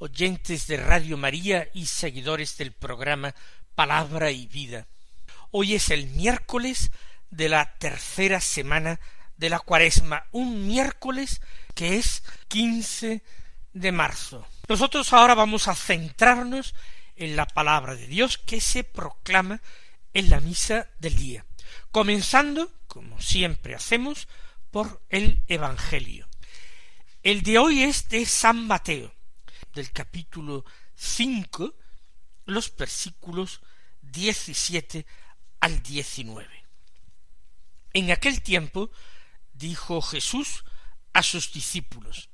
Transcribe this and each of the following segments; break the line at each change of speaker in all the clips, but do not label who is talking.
oyentes de Radio María y seguidores del programa Palabra y Vida. Hoy es el miércoles de la tercera semana de la cuaresma, un miércoles que es quince de marzo. Nosotros ahora vamos a centrarnos en la palabra de Dios que se proclama en la misa del día, comenzando, como siempre hacemos, por el Evangelio. El de hoy es de San Mateo, del capítulo cinco, los versículos diecisiete al diecinueve. En aquel tiempo dijo Jesús a sus discípulos,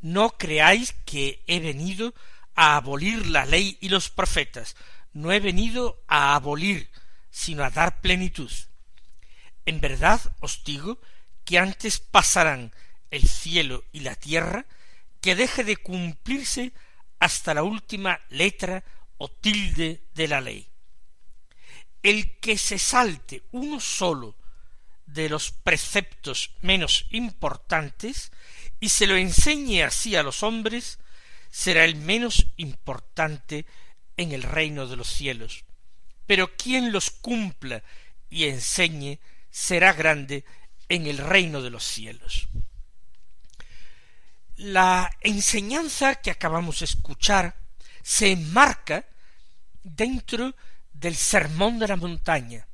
No creáis que he venido a abolir la ley y los profetas, no he venido a abolir, sino a dar plenitud. En verdad os digo que antes pasarán el cielo y la tierra que deje de cumplirse hasta la última letra o tilde de la ley. El que se salte uno solo de los preceptos menos importantes y se lo enseñe así a los hombres, será el menos importante en el reino de los cielos. Pero quien los cumpla y enseñe será grande en el reino de los cielos. La enseñanza que acabamos de escuchar se enmarca dentro del sermón de la montaña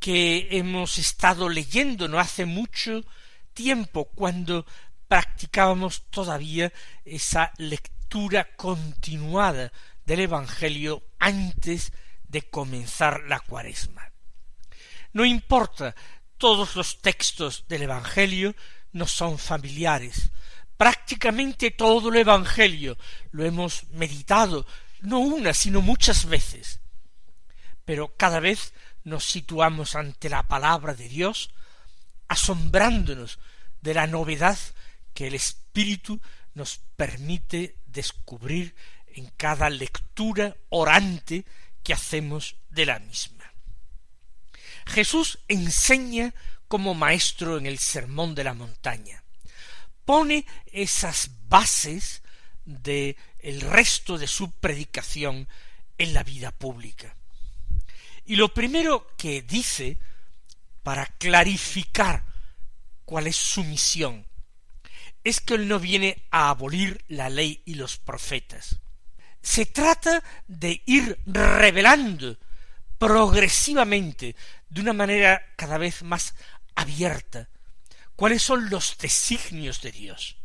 que hemos estado leyendo no hace mucho tiempo cuando practicábamos todavía esa lectura continuada del Evangelio antes de comenzar la cuaresma. No importa, todos los textos del Evangelio nos son familiares. Prácticamente todo el Evangelio lo hemos meditado, no una, sino muchas veces. Pero cada vez nos situamos ante la palabra de Dios, asombrándonos de la novedad que el Espíritu nos permite descubrir en cada lectura orante que hacemos de la misma. Jesús enseña como maestro en el Sermón de la Montaña. Pone esas bases de el resto de su predicación en la vida pública. Y lo primero que dice para clarificar cuál es su misión es que él no viene a abolir la ley y los profetas. Se trata de ir revelando progresivamente, de una manera cada vez más abierta, cuáles son los designios de Dios.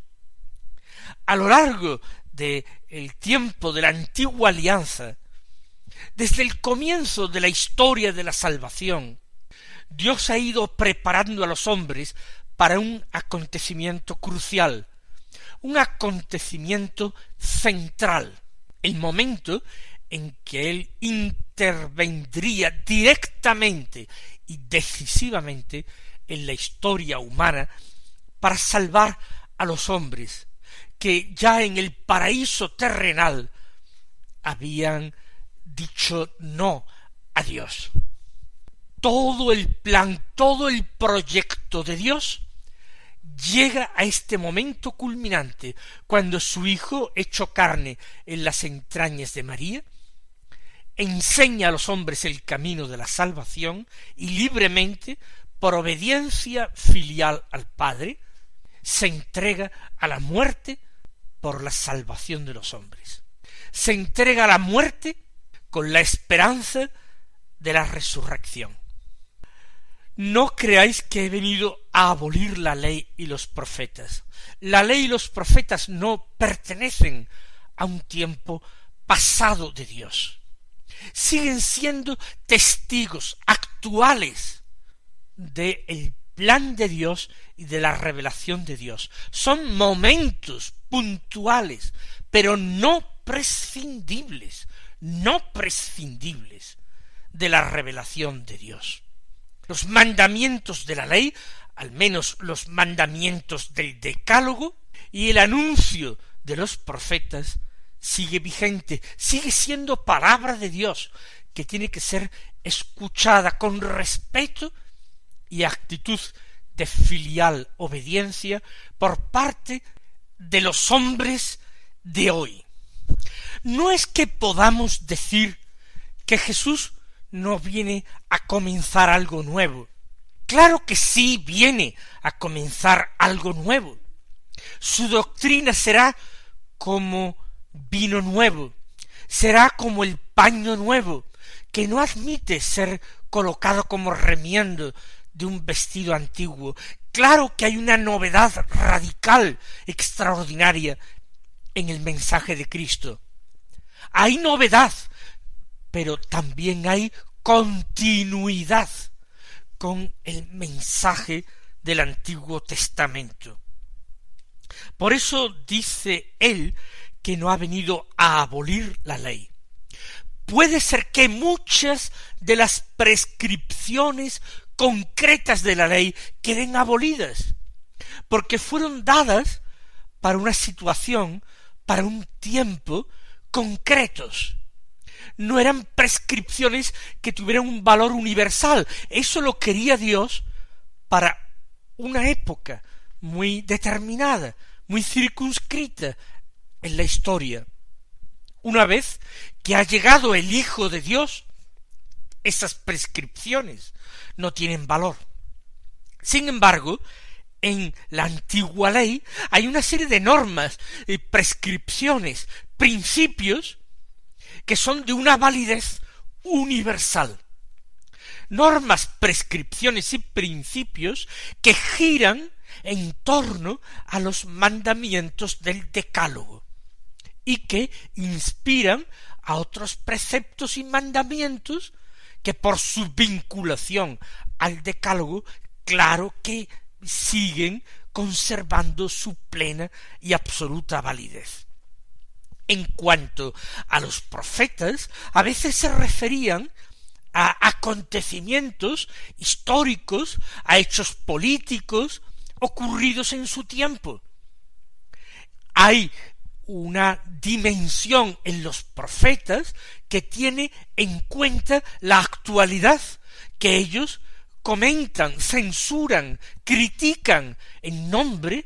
A lo largo de el tiempo de la antigua alianza, desde el comienzo de la historia de la salvación, Dios ha ido preparando a los hombres para un acontecimiento crucial, un acontecimiento central, el momento en que Él intervendría directamente y decisivamente en la historia humana para salvar a los hombres que ya en el paraíso terrenal habían dicho no a Dios. Todo el plan, todo el proyecto de Dios llega a este momento culminante, cuando su Hijo, hecho carne en las entrañas de María, enseña a los hombres el camino de la salvación y libremente, por obediencia filial al Padre, se entrega a la muerte por la salvación de los hombres. Se entrega a la muerte con la esperanza de la resurrección. No creáis que he venido a abolir la ley y los profetas. La ley y los profetas no pertenecen a un tiempo pasado de Dios. Siguen siendo testigos actuales del plan de Dios y de la revelación de Dios. Son momentos puntuales, pero no prescindibles, no prescindibles de la revelación de Dios. Los mandamientos de la ley, al menos los mandamientos del decálogo, y el anuncio de los profetas sigue vigente, sigue siendo palabra de Dios, que tiene que ser escuchada con respeto y actitud de filial obediencia por parte de los hombres de hoy. No es que podamos decir que Jesús no viene a comenzar algo nuevo. Claro que sí viene a comenzar algo nuevo. Su doctrina será como vino nuevo, será como el paño nuevo, que no admite ser colocado como remiendo de un vestido antiguo. Claro que hay una novedad radical, extraordinaria, en el mensaje de Cristo. Hay novedad, pero también hay continuidad con el mensaje del Antiguo Testamento. Por eso dice él que no ha venido a abolir la ley. Puede ser que muchas de las prescripciones concretas de la ley queden abolidas, porque fueron dadas para una situación, para un tiempo concretos. No eran prescripciones que tuvieran un valor universal. Eso lo quería Dios para una época muy determinada, muy circunscrita en la historia. Una vez que ha llegado el Hijo de Dios, esas prescripciones no tienen valor. Sin embargo, en la antigua ley hay una serie de normas, prescripciones, principios que son de una validez universal. Normas, prescripciones y principios que giran en torno a los mandamientos del decálogo y que inspiran a otros preceptos y mandamientos que por su vinculación al decálogo, claro que siguen conservando su plena y absoluta validez. En cuanto a los profetas, a veces se referían a acontecimientos históricos, a hechos políticos ocurridos en su tiempo. Hay una dimensión en los profetas que tiene en cuenta la actualidad que ellos comentan, censuran, critican en nombre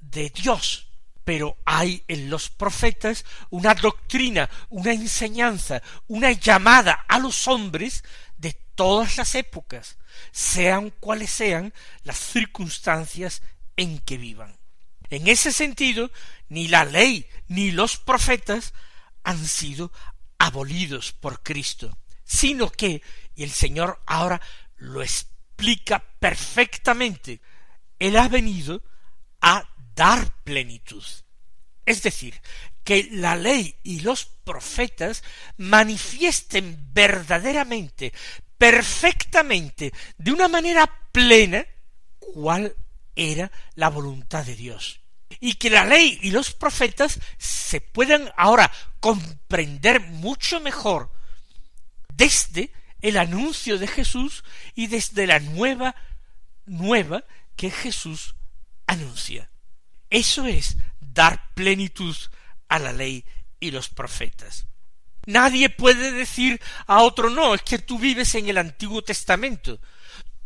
de Dios. Pero hay en los profetas una doctrina, una enseñanza, una llamada a los hombres de todas las épocas, sean cuales sean las circunstancias en que vivan. En ese sentido, ni la ley ni los profetas han sido abolidos por Cristo, sino que, y el Señor ahora lo explica perfectamente, Él ha venido a dar plenitud. Es decir, que la ley y los profetas manifiesten verdaderamente, perfectamente, de una manera plena, cuál era la voluntad de Dios. Y que la ley y los profetas se puedan ahora comprender mucho mejor desde el anuncio de Jesús y desde la nueva, nueva que Jesús anuncia. Eso es dar plenitud a la ley y los profetas. Nadie puede decir a otro no, es que tú vives en el Antiguo Testamento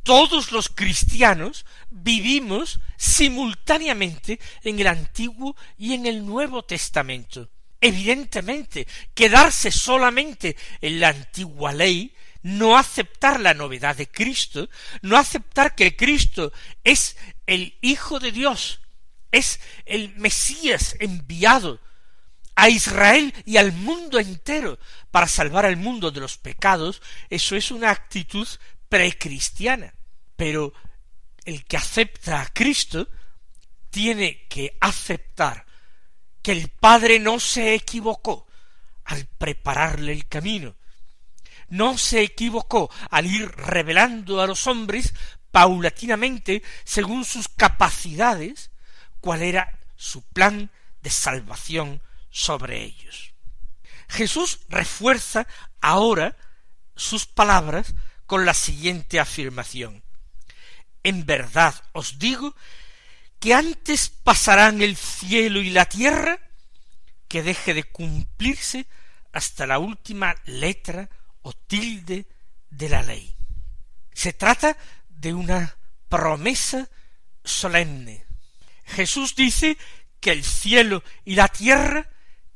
todos los cristianos vivimos simultáneamente en el Antiguo y en el Nuevo Testamento. Evidentemente, quedarse solamente en la antigua ley, no aceptar la novedad de Cristo, no aceptar que Cristo es el Hijo de Dios, es el Mesías enviado a Israel y al mundo entero para salvar al mundo de los pecados, eso es una actitud precristiana. Pero el que acepta a Cristo tiene que aceptar que el Padre no se equivocó al prepararle el camino, no se equivocó al ir revelando a los hombres paulatinamente, según sus capacidades, cuál era su plan de salvación sobre ellos. Jesús refuerza ahora sus palabras con la siguiente afirmación. En verdad os digo que antes pasarán el cielo y la tierra que deje de cumplirse hasta la última letra o tilde de la ley. Se trata de una promesa solemne. Jesús dice que el cielo y la tierra,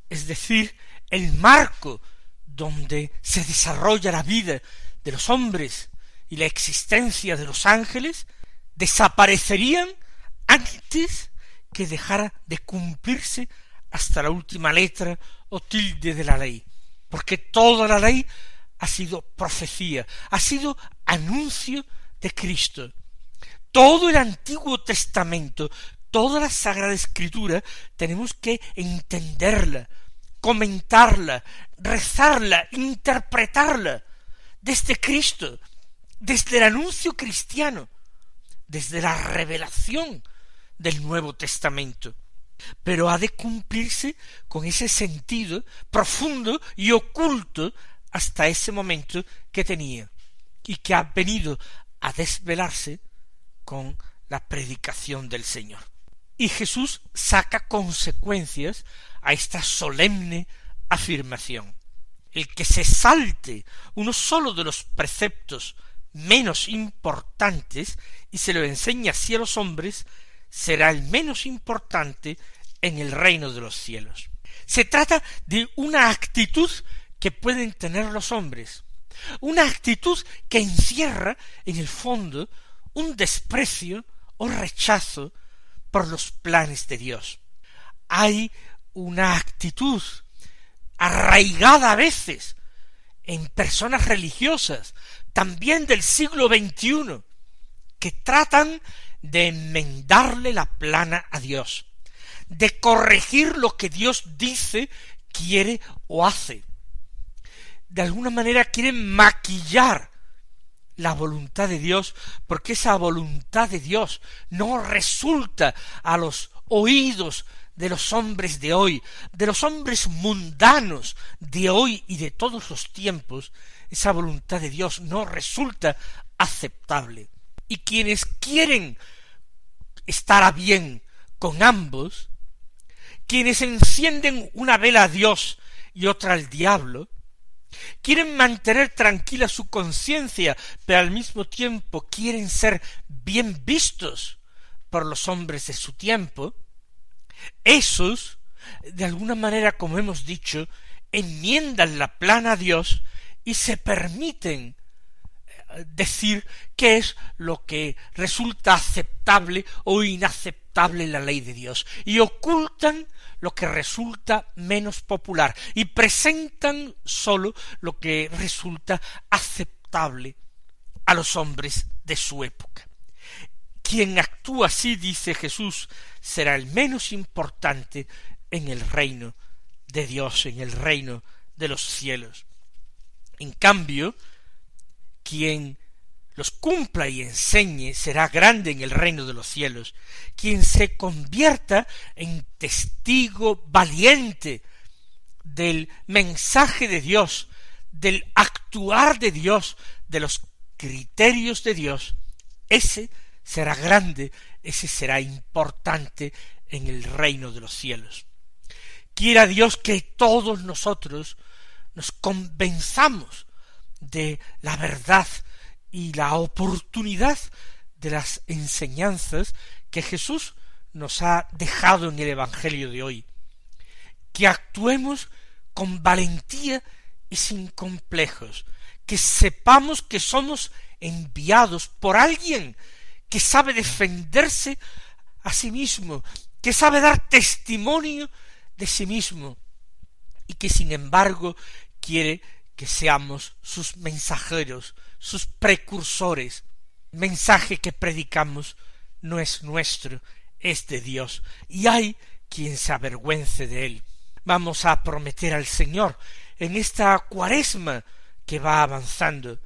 es decir, el marco donde se desarrolla la vida de los hombres y la existencia de los ángeles, desaparecerían antes que dejara de cumplirse hasta la última letra o tilde de la ley, porque toda la ley ha sido profecía, ha sido anuncio de Cristo. Todo el Antiguo Testamento, toda la Sagrada Escritura, tenemos que entenderla, comentarla, rezarla, interpretarla, desde Cristo, desde el anuncio cristiano, desde la revelación del Nuevo Testamento. Pero ha de cumplirse con ese sentido profundo y oculto hasta ese momento que tenía y que ha venido a desvelarse con la predicación del Señor. Y Jesús saca consecuencias a esta solemne afirmación. El que se salte uno solo de los preceptos menos importantes y se lo enseña así a los hombres, será el menos importante en el reino de los cielos. Se trata de una actitud que pueden tener los hombres, una actitud que encierra en el fondo un desprecio o rechazo por los planes de Dios. Hay una actitud arraigada a veces en personas religiosas, también del siglo XXI, que tratan de enmendarle la plana a Dios, de corregir lo que Dios dice, quiere o hace. De alguna manera quieren maquillar la voluntad de Dios, porque esa voluntad de Dios no resulta a los oídos de los hombres de hoy, de los hombres mundanos de hoy y de todos los tiempos, esa voluntad de Dios no resulta aceptable. Y quienes quieren estar a bien con ambos, quienes encienden una vela a Dios y otra al diablo, quieren mantener tranquila su conciencia, pero al mismo tiempo quieren ser bien vistos por los hombres de su tiempo, esos, de alguna manera, como hemos dicho, enmiendan la plana a Dios y se permiten eh, decir qué es lo que resulta aceptable o inaceptable en la ley de Dios y ocultan lo que resulta menos popular y presentan sólo lo que resulta aceptable a los hombres de su época. Quien actúa así, dice Jesús, será el menos importante en el reino de Dios, en el reino de los cielos. En cambio, quien los cumpla y enseñe será grande en el reino de los cielos. Quien se convierta en testigo valiente del mensaje de Dios, del actuar de Dios, de los criterios de Dios, ese será grande, ese será importante en el reino de los cielos. Quiera Dios que todos nosotros nos convenzamos de la verdad y la oportunidad de las enseñanzas que Jesús nos ha dejado en el Evangelio de hoy. Que actuemos con valentía y sin complejos, que sepamos que somos enviados por alguien que sabe defenderse a sí mismo, que sabe dar testimonio de sí mismo, y que sin embargo quiere que seamos sus mensajeros, sus precursores. Mensaje que predicamos no es nuestro, es de Dios, y hay quien se avergüence de él. Vamos a prometer al Señor en esta cuaresma que va avanzando,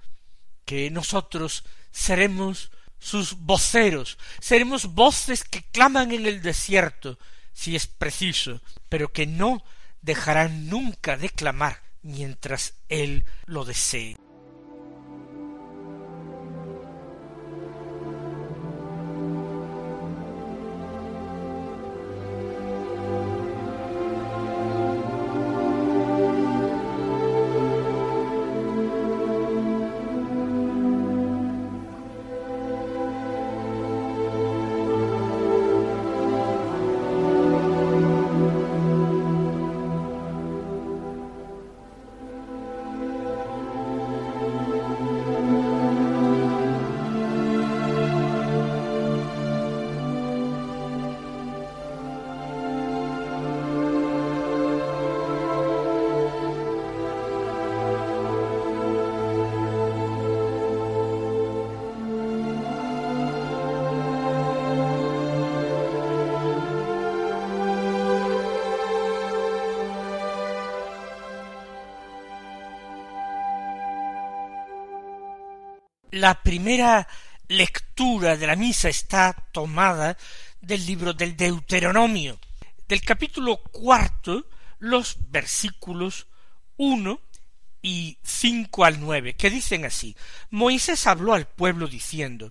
que nosotros seremos sus voceros, seremos voces que claman en el desierto, si es preciso, pero que no dejarán nunca de clamar mientras Él lo desee. La primera lectura de la misa está tomada del libro del Deuteronomio, del capítulo cuarto, los versículos uno y cinco al nueve, que dicen así Moisés habló al pueblo diciendo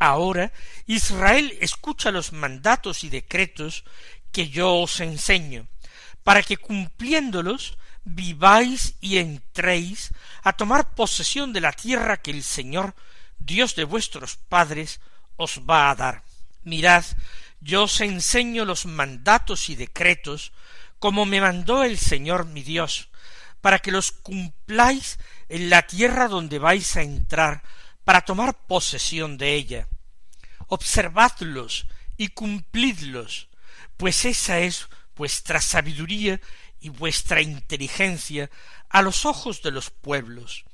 Ahora Israel escucha los mandatos y decretos que yo os enseño, para que cumpliéndolos viváis y entréis a tomar posesión de la tierra que el Señor, Dios de vuestros padres, os va a dar. Mirad, yo os enseño los mandatos y decretos, como me mandó el Señor mi Dios, para que los cumpláis en la tierra donde vais a entrar, para tomar posesión de ella. Observadlos y cumplidlos, pues esa es vuestra sabiduría y vuestra inteligencia a los ojos de los pueblos,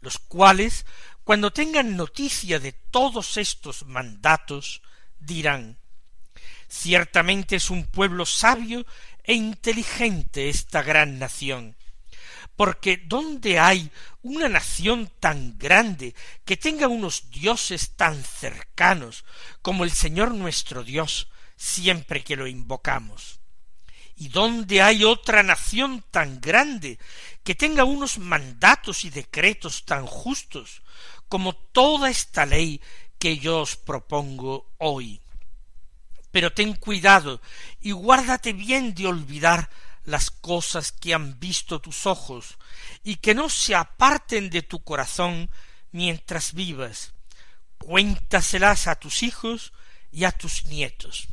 los cuales, cuando tengan noticia de todos estos mandatos, dirán Ciertamente es un pueblo sabio e inteligente esta gran nación, porque ¿dónde hay una nación tan grande que tenga unos dioses tan cercanos como el Señor nuestro Dios siempre que lo invocamos? ¿Y dónde hay otra nación tan grande que tenga unos mandatos y decretos tan justos como toda esta ley que yo os propongo hoy? Pero ten cuidado y guárdate bien de olvidar las cosas que han visto tus ojos y que no se aparten de tu corazón mientras vivas. Cuéntaselas a tus hijos y a tus nietos.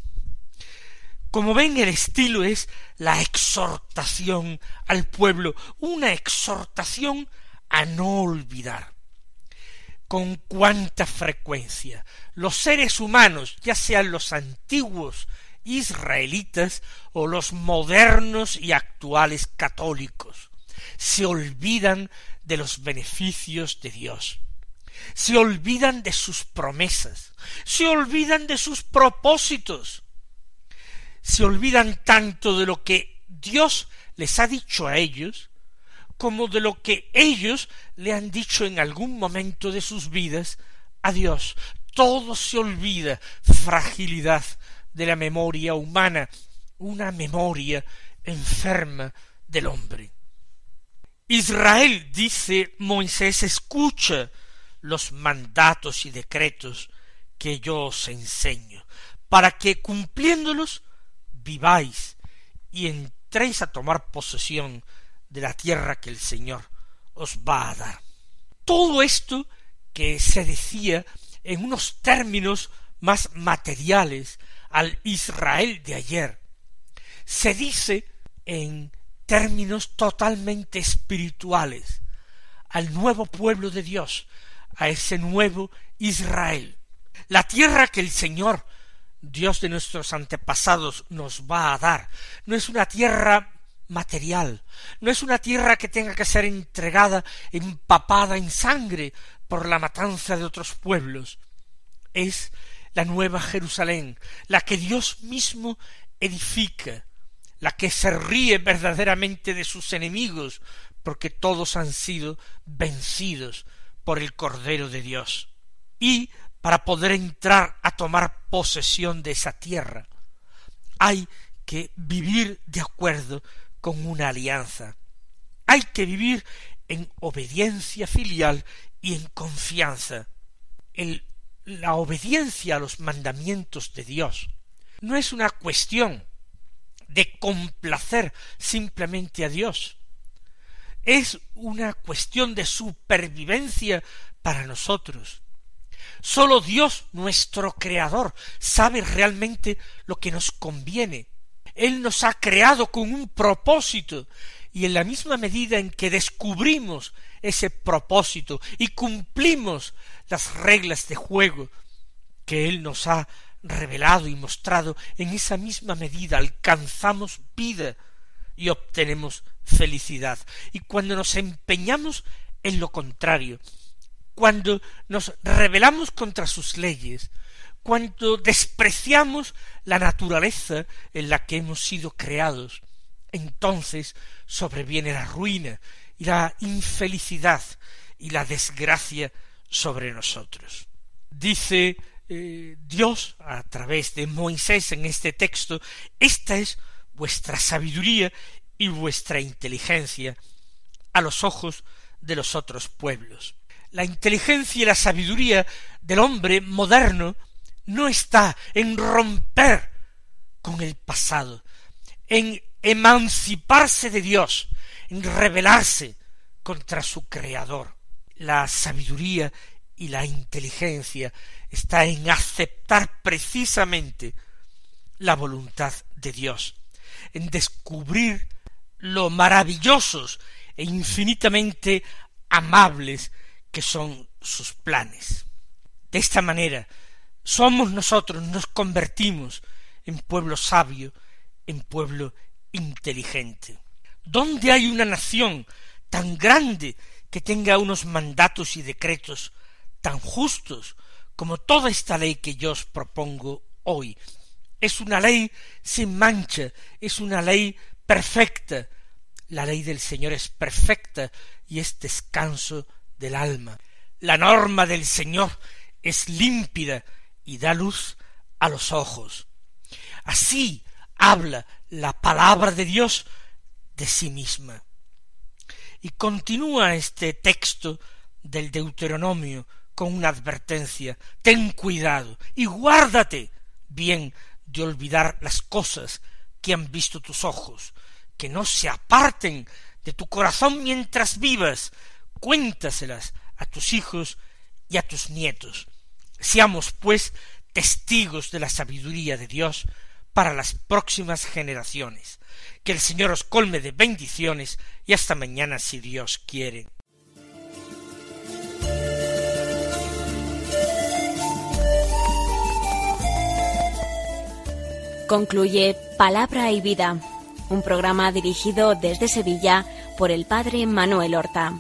Como ven, el estilo es la exhortación al pueblo, una exhortación a no olvidar. Con cuánta frecuencia los seres humanos, ya sean los antiguos israelitas o los modernos y actuales católicos, se olvidan de los beneficios de Dios, se olvidan de sus promesas, se olvidan de sus propósitos, se olvidan tanto de lo que Dios les ha dicho a ellos, como de lo que ellos le han dicho en algún momento de sus vidas a Dios. Todo se olvida, fragilidad de la memoria humana, una memoria enferma del hombre. Israel, dice Moisés, escucha los mandatos y decretos que yo os enseño, para que cumpliéndolos viváis y entréis a tomar posesión de la tierra que el Señor os va a dar. Todo esto que se decía en unos términos más materiales al Israel de ayer, se dice en términos totalmente espirituales al nuevo pueblo de Dios, a ese nuevo Israel. La tierra que el Señor Dios de nuestros antepasados nos va a dar. No es una tierra material, no es una tierra que tenga que ser entregada empapada en sangre por la matanza de otros pueblos. Es la nueva Jerusalén, la que Dios mismo edifica, la que se ríe verdaderamente de sus enemigos, porque todos han sido vencidos por el Cordero de Dios. Y para poder entrar a tomar posesión de esa tierra. Hay que vivir de acuerdo con una alianza. Hay que vivir en obediencia filial y en confianza. la obediencia a los mandamientos de Dios no es una cuestión de complacer simplemente a Dios. Es una cuestión de supervivencia para nosotros. Sólo Dios, nuestro Creador, sabe realmente lo que nos conviene. Él nos ha creado con un propósito, y en la misma medida en que descubrimos ese propósito y cumplimos las reglas de juego que Él nos ha revelado y mostrado, en esa misma medida alcanzamos vida y obtenemos felicidad. Y cuando nos empeñamos en lo contrario, cuando nos rebelamos contra sus leyes, cuando despreciamos la naturaleza en la que hemos sido creados, entonces sobreviene la ruina y la infelicidad y la desgracia sobre nosotros. Dice eh, Dios a través de Moisés en este texto, esta es vuestra sabiduría y vuestra inteligencia a los ojos de los otros pueblos. La inteligencia y la sabiduría del hombre moderno no está en romper con el pasado, en emanciparse de Dios, en rebelarse contra su Creador. La sabiduría y la inteligencia está en aceptar precisamente la voluntad de Dios, en descubrir lo maravillosos e infinitamente amables que son sus planes. De esta manera, somos nosotros, nos convertimos en pueblo sabio, en pueblo inteligente. ¿Dónde hay una nación tan grande que tenga unos mandatos y decretos tan justos como toda esta ley que yo os propongo hoy. Es una ley sin mancha, es una ley perfecta. La ley del Señor es perfecta y es descanso del alma. La norma del Señor es límpida y da luz a los ojos. Así habla la palabra de Dios de sí misma. Y continúa este texto del Deuteronomio con una advertencia ten cuidado y guárdate bien de olvidar las cosas que han visto tus ojos, que no se aparten de tu corazón mientras vivas, cuéntaselas a tus hijos y a tus nietos. Seamos, pues, testigos de la sabiduría de Dios para las próximas generaciones. Que el Señor os colme de bendiciones y hasta mañana si Dios quiere.
Concluye Palabra y Vida, un programa dirigido desde Sevilla por el Padre Manuel Horta.